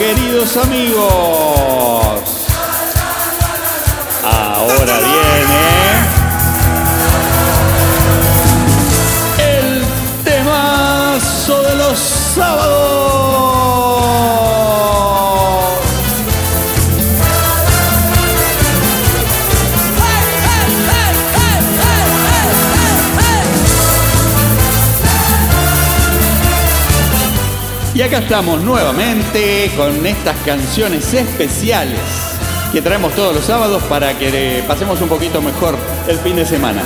queridos amigos. Ahora viene el temazo de los sábados. Y acá estamos nuevamente con estas canciones especiales que traemos todos los sábados para que pasemos un poquito mejor el fin de semana.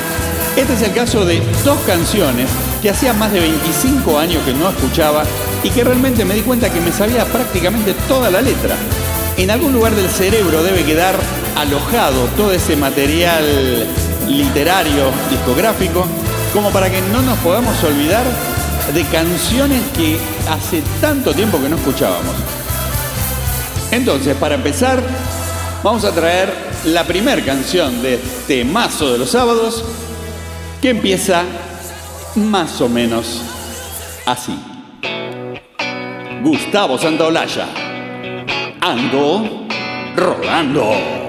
Este es el caso de dos canciones que hacía más de 25 años que no escuchaba y que realmente me di cuenta que me sabía prácticamente toda la letra. En algún lugar del cerebro debe quedar alojado todo ese material literario, discográfico, como para que no nos podamos olvidar de canciones que hace tanto tiempo que no escuchábamos. Entonces, para empezar, vamos a traer la primera canción de este mazo de los sábados, que empieza más o menos así. Gustavo Santaolalla, ando rodando.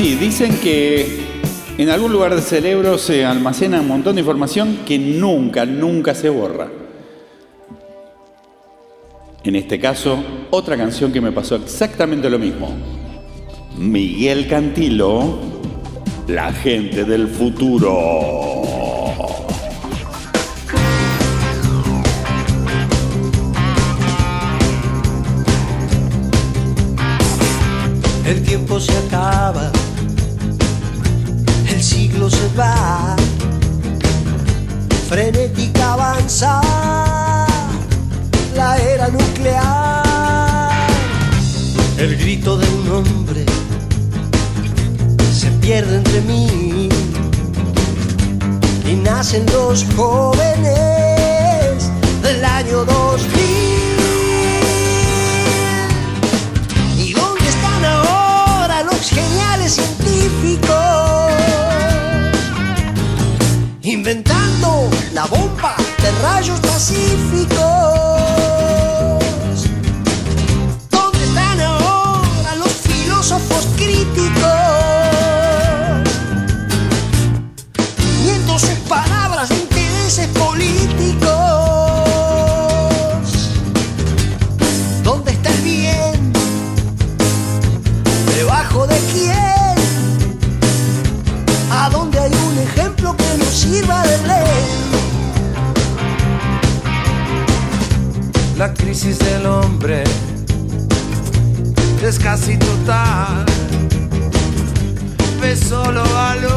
Sí, dicen que en algún lugar del cerebro se almacena un montón de información que nunca, nunca se borra. En este caso, otra canción que me pasó exactamente lo mismo. Miguel Cantilo, La gente del futuro. frenética avanza la era nuclear. El grito de un hombre se pierde entre mí y nacen los jóvenes del año 2000. magnífico. es casi total. Ve solo a lo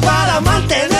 para mantener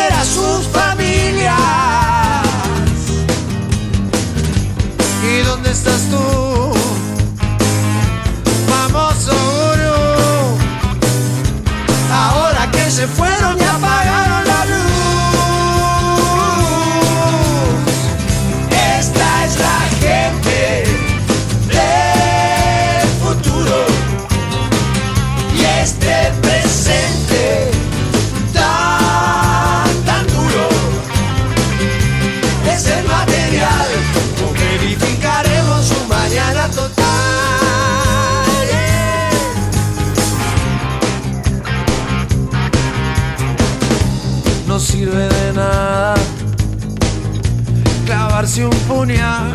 no sirve de nada clavarse un puñal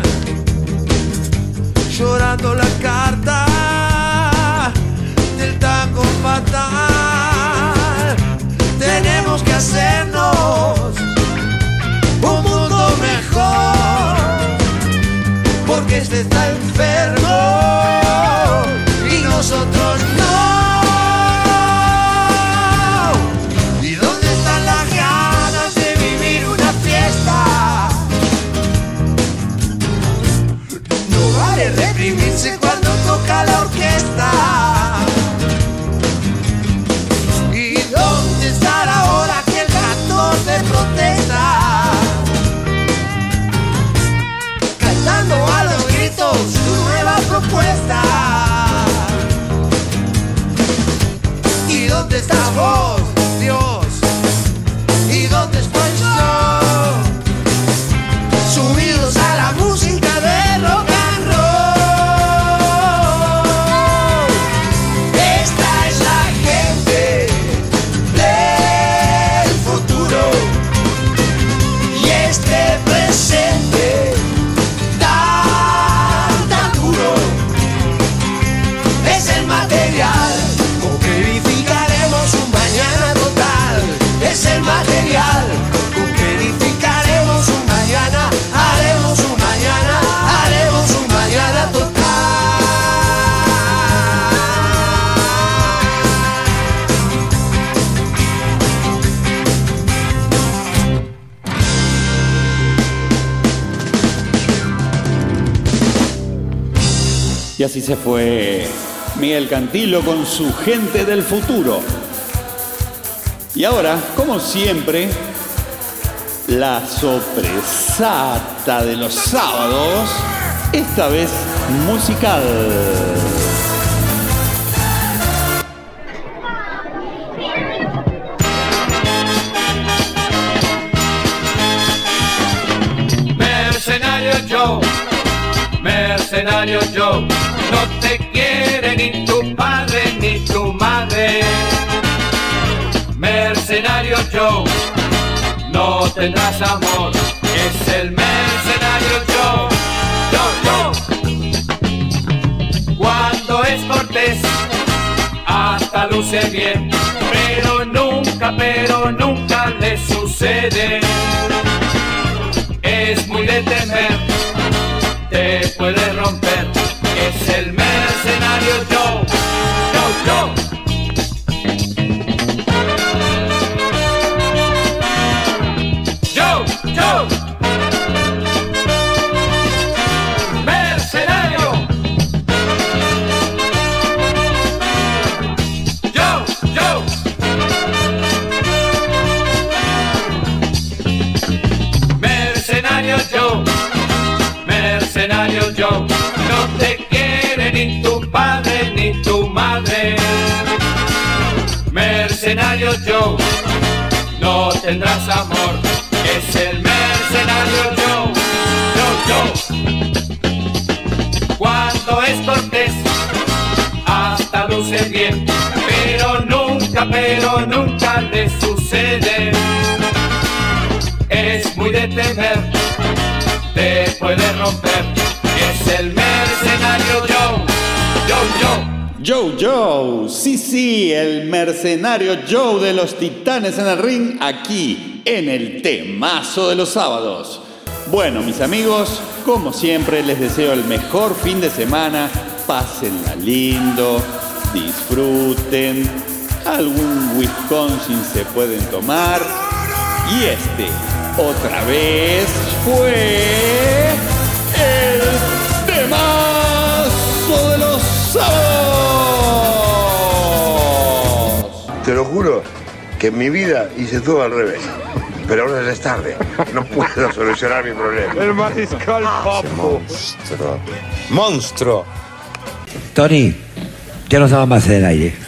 llorando la carta del tango fatal. Tenemos que hacernos un mundo mejor porque este está enfermo. Y así se fue Miguel Cantilo con su gente del futuro. Y ahora, como siempre, la sorpresata de los sábados, esta vez musical. Mercenario Joe Mercenario Joe, no te quiere ni tu padre ni tu madre. Mercenario Joe, no tendrás amor, es el mercenario Joe. Joe, Joe. Cuando es cortés, hasta luce bien, pero nunca, pero nunca le sucede. Tendrás amor. Es el mercenario Joe. Joe, Joe. Cuando es cortés, hasta luce bien. Pero nunca, pero nunca le sucede. Es muy de temer, te puede romper. Joe. Joe sí, sí, el mercenario Joe de los titanes en el ring, aquí en el temazo de los sábados. Bueno, mis amigos, como siempre, les deseo el mejor fin de semana. Pásenla lindo, disfruten. Algún Wisconsin se pueden tomar. Y este, otra vez, fue juro que en mi vida hice todo al revés. Pero ahora ya es tarde. No puedo solucionar mi problema. El mariscal Papo. Monstruo. Monstruo. Tony, ya no estaba más en el aire.